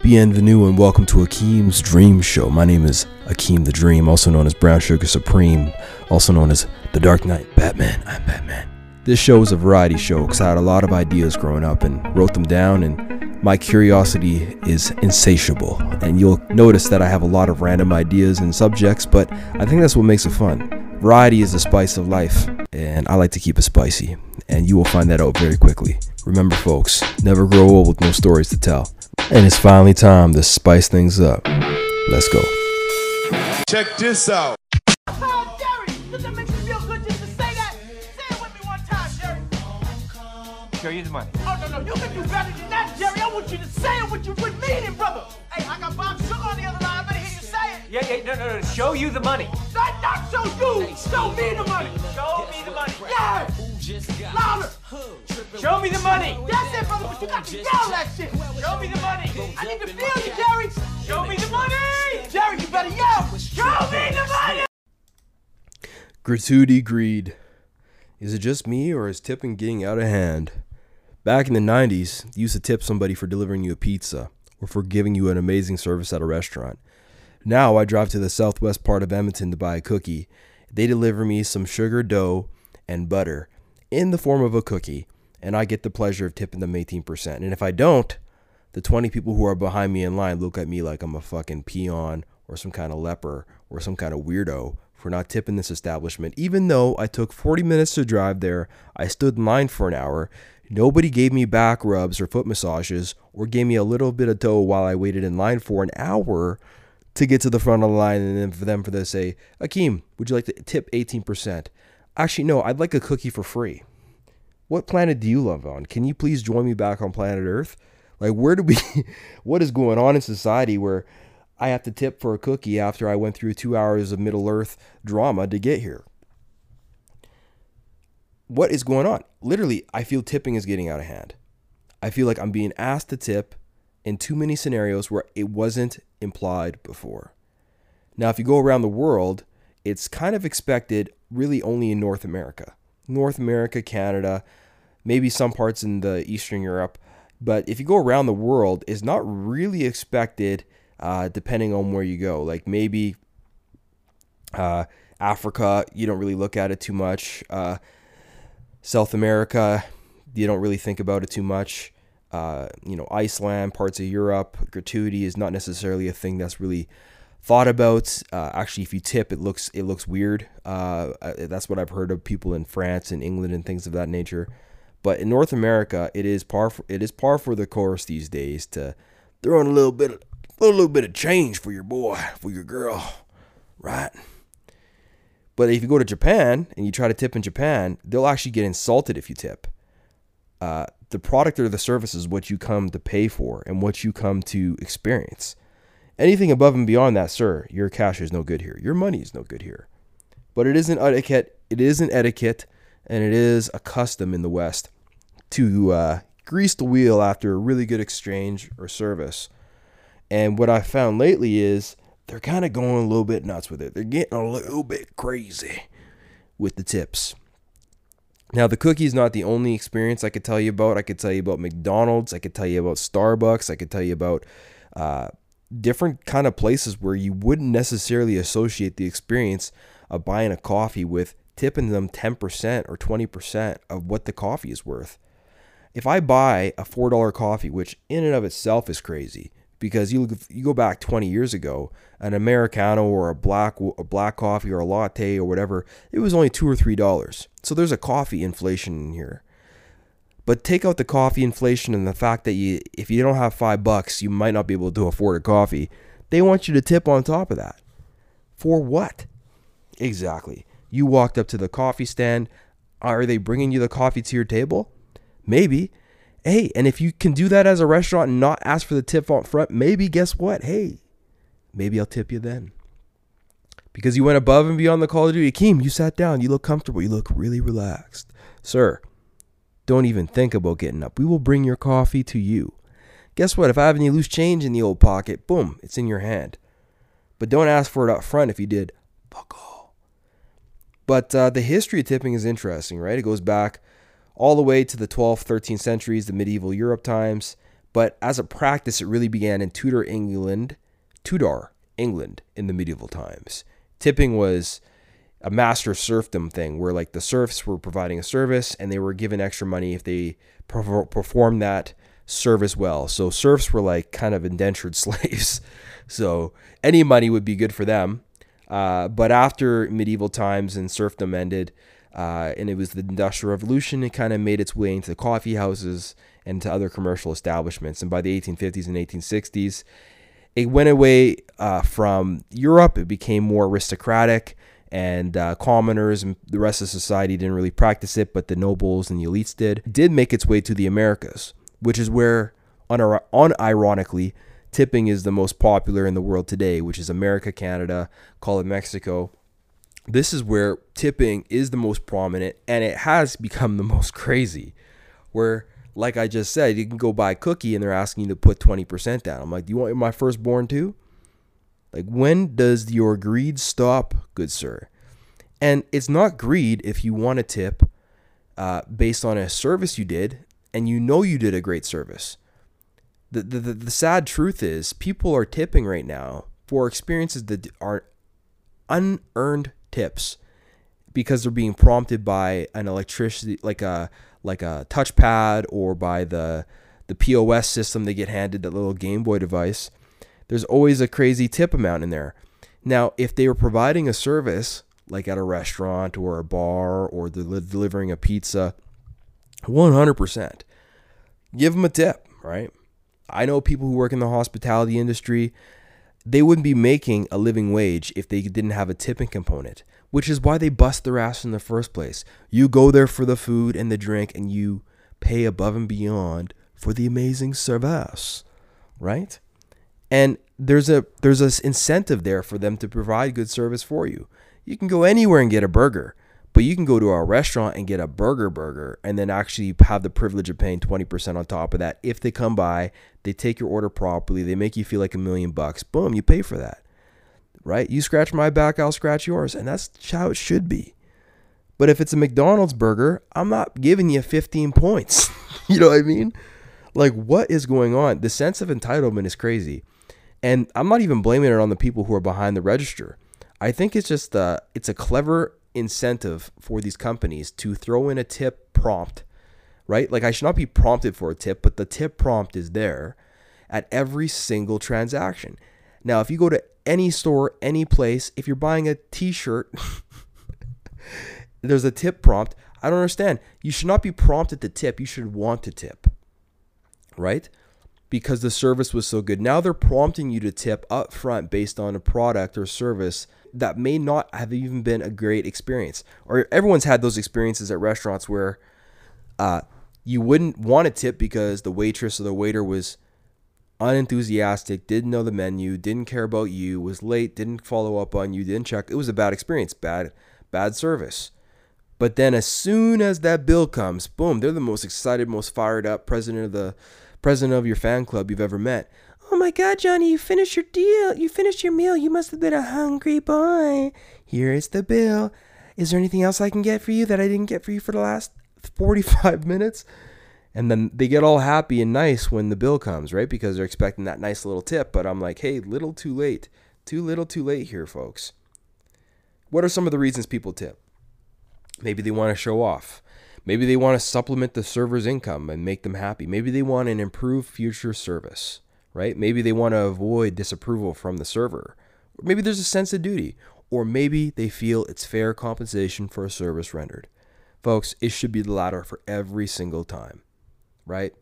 Bienvenue and welcome to Akeem's Dream Show. My name is Akeem the Dream, also known as Brown Sugar Supreme, also known as The Dark Knight Batman. I'm Batman. This show is a variety show because I had a lot of ideas growing up and wrote them down, and my curiosity is insatiable. And you'll notice that I have a lot of random ideas and subjects, but I think that's what makes it fun. Variety is the spice of life, and I like to keep it spicy, and you will find that out very quickly. Remember, folks, never grow old with no stories to tell. And it's finally time to spice things up. Let's go. Check this out. Jerry, does that make you feel good just say that? Say it with me one time, Jerry. Show you the money. Oh, no, no, you can do better than that, Jerry. I want you to say it what you would mean brother. Hey, I got Bob Sugar on the other line. I better hear you say it. Yeah, yeah, no, no, no. Show you the money. Not, not show you. Show me the money. Show me the money. Yeah. Louder. Show me the money. That's it, brother, but you got to yell that shit. Show me the money. I need to feel you, Jerry. Show me the money. Jerry, you better yell. Show me the money. Gratuity greed. Is it just me or is tipping getting out of hand? Back in the 90s, you used to tip somebody for delivering you a pizza or for giving you an amazing service at a restaurant. Now I drive to the southwest part of Edmonton to buy a cookie. They deliver me some sugar dough and butter in the form of a cookie, and I get the pleasure of tipping them 18%. And if I don't, the 20 people who are behind me in line look at me like I'm a fucking peon or some kind of leper or some kind of weirdo for not tipping this establishment. Even though I took 40 minutes to drive there, I stood in line for an hour. Nobody gave me back rubs or foot massages or gave me a little bit of dough while I waited in line for an hour to get to the front of the line and then for them for to say, Akeem, would you like to tip 18%? Actually, no, I'd like a cookie for free. What planet do you live on? Can you please join me back on planet Earth? Like, where do we, what is going on in society where I have to tip for a cookie after I went through two hours of Middle Earth drama to get here? What is going on? Literally, I feel tipping is getting out of hand. I feel like I'm being asked to tip in too many scenarios where it wasn't implied before. Now, if you go around the world, it's kind of expected really only in North America. North America, Canada, maybe some parts in the Eastern Europe. But if you go around the world, it's not really expected uh, depending on where you go. Like maybe uh, Africa, you don't really look at it too much. Uh, South America, you don't really think about it too much. Uh, you know, Iceland, parts of Europe, gratuity is not necessarily a thing that's really thought about. Uh, actually, if you tip, it looks it looks weird. Uh, that's what I've heard of people in France and England and things of that nature. But in North America, it is par for, it is par for the course these days to throw in a little bit of, a little bit of change for your boy, for your girl, right? But if you go to Japan and you try to tip in Japan, they'll actually get insulted if you tip. Uh, the product or the service is what you come to pay for and what you come to experience. Anything above and beyond that, sir, your cash is no good here. Your money is no good here. But it isn't etiquette. It is an etiquette, and it is a custom in the West to uh, grease the wheel after a really good exchange or service. And what I've found lately is they're kind of going a little bit nuts with it. They're getting a little bit crazy with the tips. Now, the cookie is not the only experience I could tell you about. I could tell you about McDonald's. I could tell you about Starbucks. I could tell you about uh, different kind of places where you wouldn't necessarily associate the experience of buying a coffee with tipping them 10% or 20% of what the coffee is worth. If I buy a $4 coffee, which in and of itself is crazy, because you you go back 20 years ago, an americano or a black a black coffee or a latte or whatever, it was only 2 or 3 dollars. So there's a coffee inflation in here. But take out the coffee inflation and the fact that you if you don't have 5 bucks, you might not be able to afford a coffee. They want you to tip on top of that. For what? Exactly. You walked up to the coffee stand. Are they bringing you the coffee to your table? Maybe. Hey, and if you can do that as a restaurant and not ask for the tip up front, maybe guess what? Hey, maybe I'll tip you then. Because you went above and beyond the Call of Duty. Akeem, you sat down. You look comfortable. You look really relaxed. Sir, don't even think about getting up. We will bring your coffee to you. Guess what? If I have any loose change in the old pocket, boom, it's in your hand. But don't ask for it up front if you did. Fuck all. But uh, the history of tipping is interesting, right? It goes back all the way to the 12th, 13th centuries, the medieval Europe times. But as a practice, it really began in Tudor England, Tudor England in the medieval times. Tipping was a master serfdom thing where like the serfs were providing a service and they were given extra money if they performed that service well. So serfs were like kind of indentured slaves. So any money would be good for them. Uh, but after medieval times and serfdom ended, uh, and it was the Industrial Revolution, it kind of made its way into the coffee houses and to other commercial establishments. And by the 1850s and 1860s, it went away uh, from Europe. It became more aristocratic, and uh, commoners and the rest of society didn't really practice it, but the nobles and the elites did. Did make its way to the Americas, which is where, unironically, tipping is the most popular in the world today, which is America, Canada, call it Mexico. This is where tipping is the most prominent and it has become the most crazy. Where, like I just said, you can go buy a cookie and they're asking you to put 20% down. I'm like, do you want my firstborn too? Like, when does your greed stop, good sir? And it's not greed if you want a tip uh, based on a service you did and you know you did a great service the, the, the sad truth is people are tipping right now for experiences that are unearned tips because they're being prompted by an electricity like a like a touchpad or by the the POS system they get handed that little Game Boy device there's always a crazy tip amount in there now if they were providing a service like at a restaurant or a bar or they're delivering a pizza 100% give them a tip right I know people who work in the hospitality industry, they wouldn't be making a living wage if they didn't have a tipping component, which is why they bust their ass in the first place. You go there for the food and the drink and you pay above and beyond for the amazing service, right? And there's a there's an incentive there for them to provide good service for you. You can go anywhere and get a burger. But you can go to a restaurant and get a burger burger and then actually have the privilege of paying 20% on top of that. If they come by, they take your order properly, they make you feel like a million bucks. Boom, you pay for that. Right? You scratch my back, I'll scratch yours. And that's how it should be. But if it's a McDonald's burger, I'm not giving you 15 points. you know what I mean? Like, what is going on? The sense of entitlement is crazy. And I'm not even blaming it on the people who are behind the register. I think it's just uh, it's a clever incentive for these companies to throw in a tip prompt, right? Like I should not be prompted for a tip, but the tip prompt is there at every single transaction. Now, if you go to any store, any place, if you're buying a t-shirt, there's a tip prompt. I don't understand. You should not be prompted to tip. You should want to tip. Right? Because the service was so good. Now they're prompting you to tip up front based on a product or service that may not have even been a great experience. Or everyone's had those experiences at restaurants where uh, you wouldn't want to tip because the waitress or the waiter was unenthusiastic, didn't know the menu, didn't care about you, was late, didn't follow up on you, didn't check. It was a bad experience, bad bad service. But then as soon as that bill comes, boom, they're the most excited, most fired up president of the president of your fan club you've ever met. Oh my God, Johnny, you finished your deal. You finished your meal. You must have been a hungry boy. Here is the bill. Is there anything else I can get for you that I didn't get for you for the last 45 minutes? And then they get all happy and nice when the bill comes, right? Because they're expecting that nice little tip. But I'm like, hey, little too late. Too little too late here, folks. What are some of the reasons people tip? Maybe they want to show off. Maybe they want to supplement the server's income and make them happy. Maybe they want an improved future service right? Maybe they want to avoid disapproval from the server. Or maybe there's a sense of duty. Or maybe they feel it's fair compensation for a service rendered. Folks, it should be the latter for every single time, right?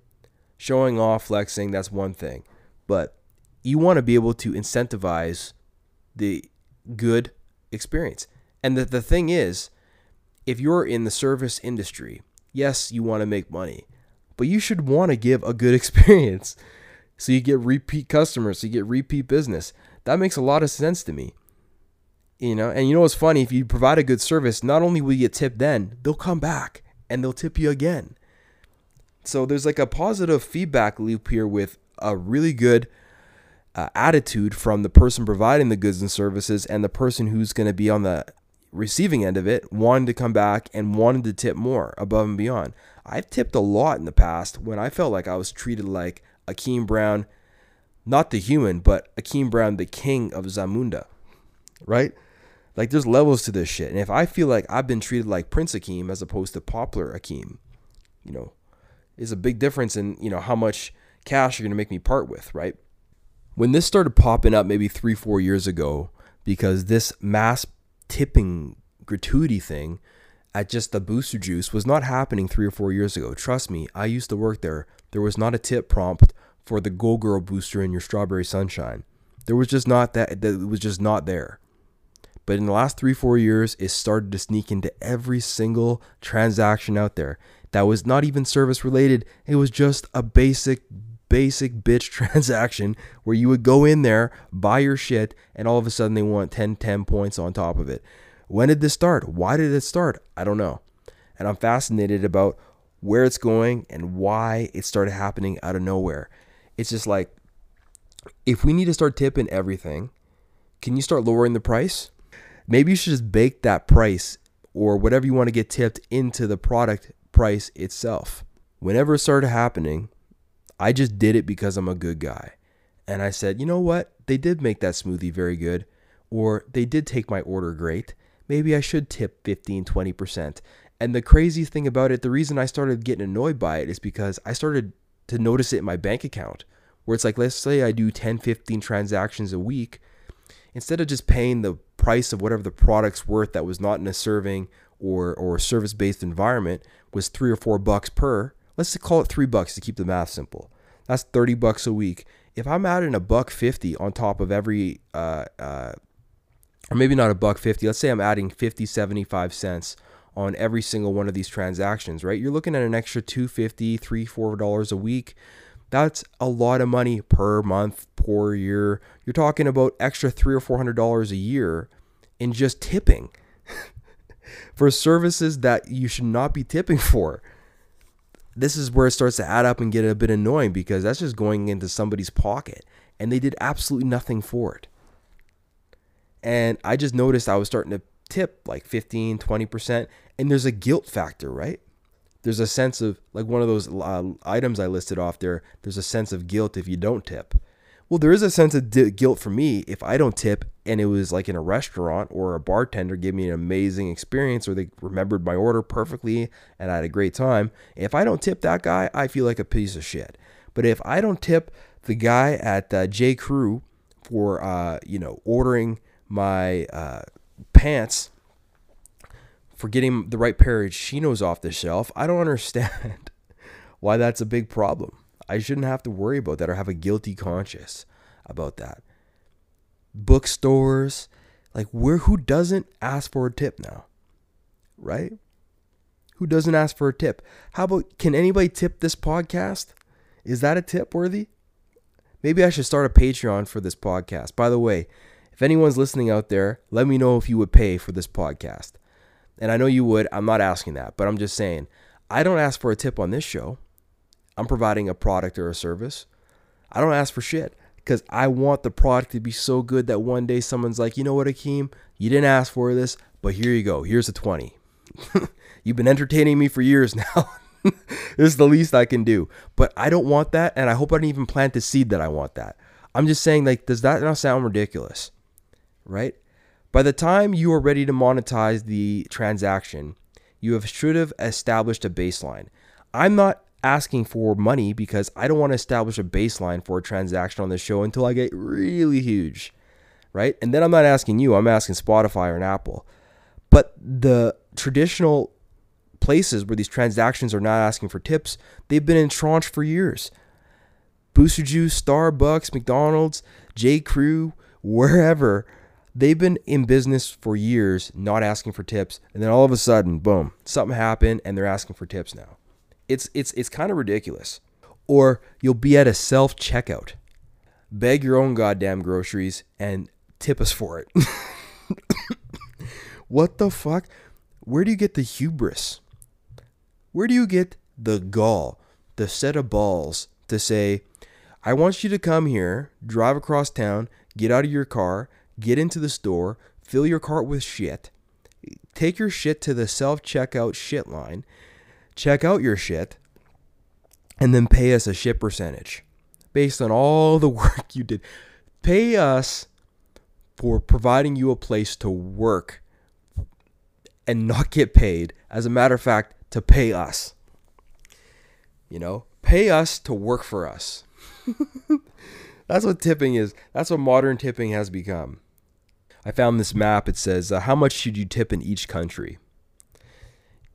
Showing off, flexing, that's one thing. But you want to be able to incentivize the good experience. And the, the thing is, if you're in the service industry, yes, you want to make money, but you should want to give a good experience. So you get repeat customers, so you get repeat business. That makes a lot of sense to me. You know, and you know what's funny? If you provide a good service, not only will you get tipped then, they'll come back and they'll tip you again. So there's like a positive feedback loop here with a really good uh, attitude from the person providing the goods and services and the person who's going to be on the receiving end of it, wanted to come back and wanted to tip more above and beyond. I've tipped a lot in the past when I felt like I was treated like Akeem Brown, not the human, but Akeem Brown, the king of Zamunda, right? Like there's levels to this shit. And if I feel like I've been treated like Prince Akeem as opposed to Poplar Akeem, you know, is a big difference in, you know, how much cash you're going to make me part with, right? When this started popping up maybe three, four years ago, because this mass tipping gratuity thing at just the booster juice was not happening three or four years ago. Trust me, I used to work there. There was not a tip prompt for the Go Girl booster in your strawberry sunshine. There was just not that, that it was just not there. But in the last three, four years, it started to sneak into every single transaction out there that was not even service related. It was just a basic, basic bitch transaction where you would go in there, buy your shit, and all of a sudden they want 10, 10 points on top of it. When did this start? Why did it start? I don't know. And I'm fascinated about where it's going and why it started happening out of nowhere. It's just like, if we need to start tipping everything, can you start lowering the price? Maybe you should just bake that price or whatever you want to get tipped into the product price itself. Whenever it started happening, I just did it because I'm a good guy. And I said, you know what? They did make that smoothie very good, or they did take my order great. Maybe I should tip 15, 20%. And the crazy thing about it, the reason I started getting annoyed by it is because I started to notice it in my bank account, where it's like, let's say I do 10, 15 transactions a week. Instead of just paying the price of whatever the product's worth that was not in a serving or, or service based environment was three or four bucks per, let's call it three bucks to keep the math simple. That's 30 bucks a week. If I'm adding a buck 50 on top of every, uh, uh, or maybe not a buck 50, let's say I'm adding 50, 75 cents on every single one of these transactions, right? You're looking at an extra 250, 3, 4 dollars a week. That's a lot of money per month, per year. You're talking about extra 3 or 400 dollars a year in just tipping for services that you should not be tipping for. This is where it starts to add up and get a bit annoying because that's just going into somebody's pocket and they did absolutely nothing for it. And I just noticed I was starting to tip like 15, 20%. And there's a guilt factor, right? There's a sense of, like one of those uh, items I listed off there, there's a sense of guilt if you don't tip. Well, there is a sense of guilt for me if I don't tip and it was like in a restaurant or a bartender gave me an amazing experience or they remembered my order perfectly and I had a great time. If I don't tip that guy, I feel like a piece of shit. But if I don't tip the guy at uh, J. Crew for, uh, you know, ordering my uh, pants for getting the right pair of chinos off the shelf, I don't understand why that's a big problem. I shouldn't have to worry about that or have a guilty conscience about that. Bookstores, like where who doesn't ask for a tip now? Right? Who doesn't ask for a tip? How about can anybody tip this podcast? Is that a tip worthy? Maybe I should start a Patreon for this podcast. By the way, if anyone's listening out there, let me know if you would pay for this podcast. And I know you would. I'm not asking that, but I'm just saying, I don't ask for a tip on this show. I'm providing a product or a service. I don't ask for shit because I want the product to be so good that one day someone's like, you know what, Akeem, you didn't ask for this, but here you go. Here's a 20. You've been entertaining me for years now. this is the least I can do. But I don't want that, and I hope I didn't even plant the seed that I want that. I'm just saying, like, does that not sound ridiculous? Right? By the time you are ready to monetize the transaction, you have should have established a baseline. I'm not asking for money because I don't want to establish a baseline for a transaction on the show until I get really huge, right? And then I'm not asking you, I'm asking Spotify or an Apple. But the traditional places where these transactions are not asking for tips, they've been in entrenched for years. Booster Juice, Starbucks, McDonald's, J. Crew, wherever, they've been in business for years not asking for tips. And then all of a sudden, boom, something happened and they're asking for tips now. It's it's it's kind of ridiculous. Or you'll be at a self checkout, beg your own goddamn groceries, and tip us for it. what the fuck? Where do you get the hubris? Where do you get the gall, the set of balls to say, I want you to come here, drive across town, get out of your car, get into the store, fill your cart with shit, take your shit to the self checkout shit line, check out your shit, and then pay us a shit percentage. based on all the work you did. Pay us for providing you a place to work and not get paid. As a matter of fact, to pay us. You know, pay us to work for us. That's what tipping is. That's what modern tipping has become. I found this map. It says, uh, How much should you tip in each country?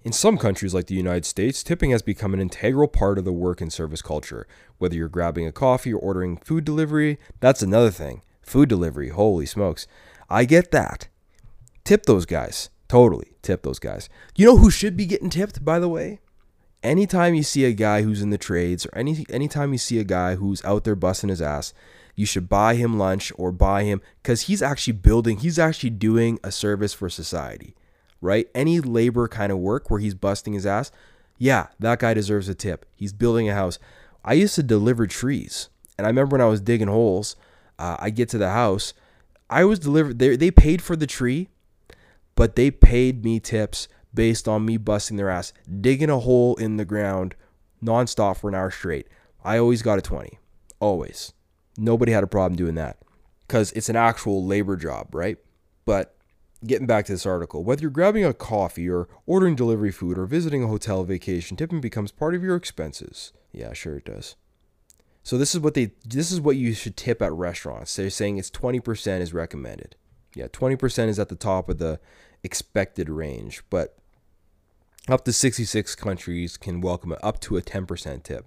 In some countries, like the United States, tipping has become an integral part of the work and service culture. Whether you're grabbing a coffee or ordering food delivery, that's another thing. Food delivery, holy smokes. I get that. Tip those guys. Totally. Tip those guys. You know who should be getting tipped, by the way? Anytime you see a guy who's in the trades or any anytime you see a guy who's out there busting his ass, you should buy him lunch or buy him cuz he's actually building, he's actually doing a service for society. Right? Any labor kind of work where he's busting his ass, yeah, that guy deserves a tip. He's building a house. I used to deliver trees. And I remember when I was digging holes, uh, I get to the house, I was delivered they they paid for the tree, but they paid me tips based on me busting their ass, digging a hole in the ground nonstop for an hour straight. I always got a 20. Always. Nobody had a problem doing that because it's an actual labor job, right? But getting back to this article, whether you're grabbing a coffee or ordering delivery food or visiting a hotel vacation, tipping becomes part of your expenses. Yeah, sure it does. So this is what they this is what you should tip at restaurants. They're saying it's 20% is recommended. Yeah, 20% is at the top of the expected range, but up to 66 countries can welcome up to a 10% tip.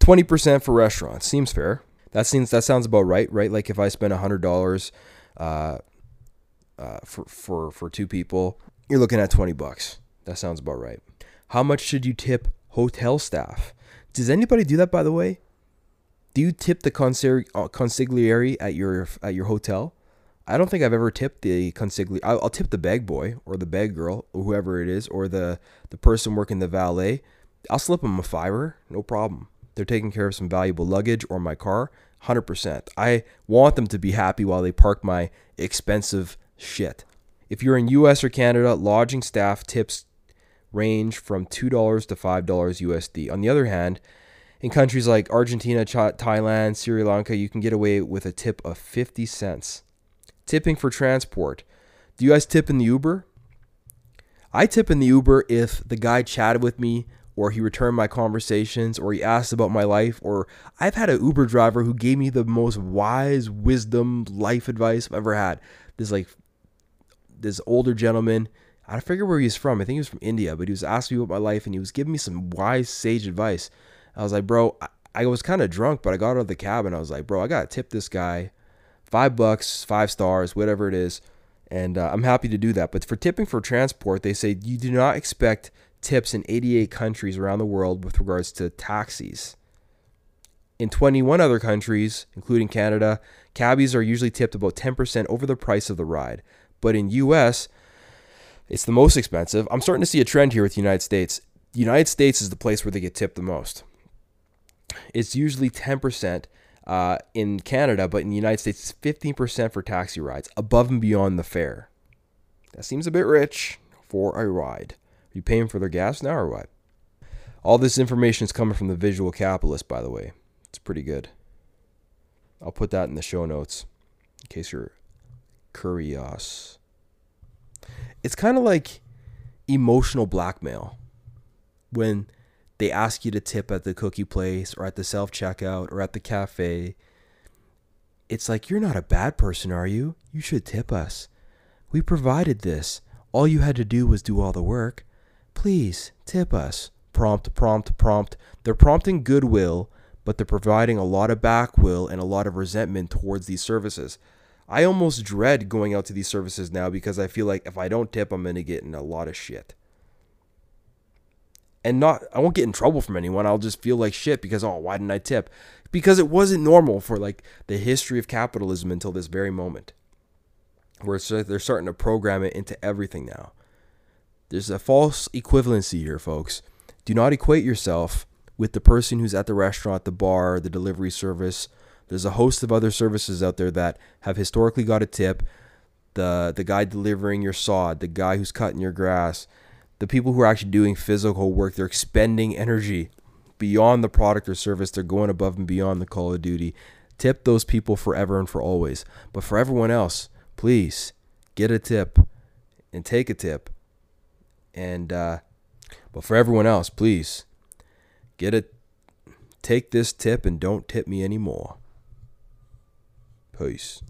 20% for restaurants seems fair. That seems that sounds about right, right? Like if I spend $100 uh, uh, for for for two people, you're looking at 20 bucks. That sounds about right. How much should you tip hotel staff? Does anybody do that by the way? Do you tip the consigliere uh, at your at your hotel? I don't think I've ever tipped the consigliere. I'll, I'll tip the bag boy or the bag girl or whoever it is or the the person working the valet. I'll slip them a fiver, no problem. They're taking care of some valuable luggage or my car, 100%. I want them to be happy while they park my expensive shit. If you're in US or Canada, lodging staff tips range from $2 to $5 USD. On the other hand, in countries like Argentina, Thailand, Sri Lanka, you can get away with a tip of 50 cents. Tipping for transport. Do you guys tip in the Uber? I tip in the Uber if the guy chatted with me or he returned my conversations or he asked about my life or I've had an Uber driver who gave me the most wise wisdom life advice I've ever had. This like this older gentleman, I forget where he's from. I think he was from India, but he was asking me about my life and he was giving me some wise sage advice. I was like, bro, I, I was kind of drunk, but I got out of the cab and I was like, bro, I gotta tip this guy five bucks, five stars, whatever it is. And uh, I'm happy to do that. But for tipping for transport, they say you do not expect tips in 88 countries around the world with regards to taxis. In 21 other countries, including Canada, cabbies are usually tipped about 10% over the price of the ride. But in US, it's the most expensive. I'm starting to see a trend here with the United States. The United States is the place where they get tipped the most. It's usually 10% uh, in Canada, but in the United States, it's 15% for taxi rides, above and beyond the fare. That seems a bit rich for a ride. Are you paying for their gas now or what? All this information is coming from the Visual Capitalist, by the way. It's pretty good. I'll put that in the show notes in case you're curious. It's kind of like emotional blackmail when they ask you to tip at the cookie place or at the self checkout or at the cafe. It's like, you're not a bad person, are you? You should tip us. We provided this. All you had to do was do all the work. Please tip us. Prompt, prompt, prompt. They're prompting goodwill, but they're providing a lot of backwill and a lot of resentment towards these services. I almost dread going out to these services now because I feel like if I don't tip, I'm going to get in a lot of shit and not I won't get in trouble from anyone. I'll just feel like shit because oh, why didn't I tip? Because it wasn't normal for like the history of capitalism until this very moment. Where they're starting to program it into everything now. There's a false equivalency here, folks. Do not equate yourself with the person who's at the restaurant, the bar, the delivery service. There's a host of other services out there that have historically got a tip. The the guy delivering your sod, the guy who's cutting your grass, the people who are actually doing physical work, they're expending energy beyond the product or service. They're going above and beyond the Call of Duty. Tip those people forever and for always. But for everyone else, please get a tip and take a tip. And uh, but for everyone else, please get a take this tip and don't tip me anymore. Peace.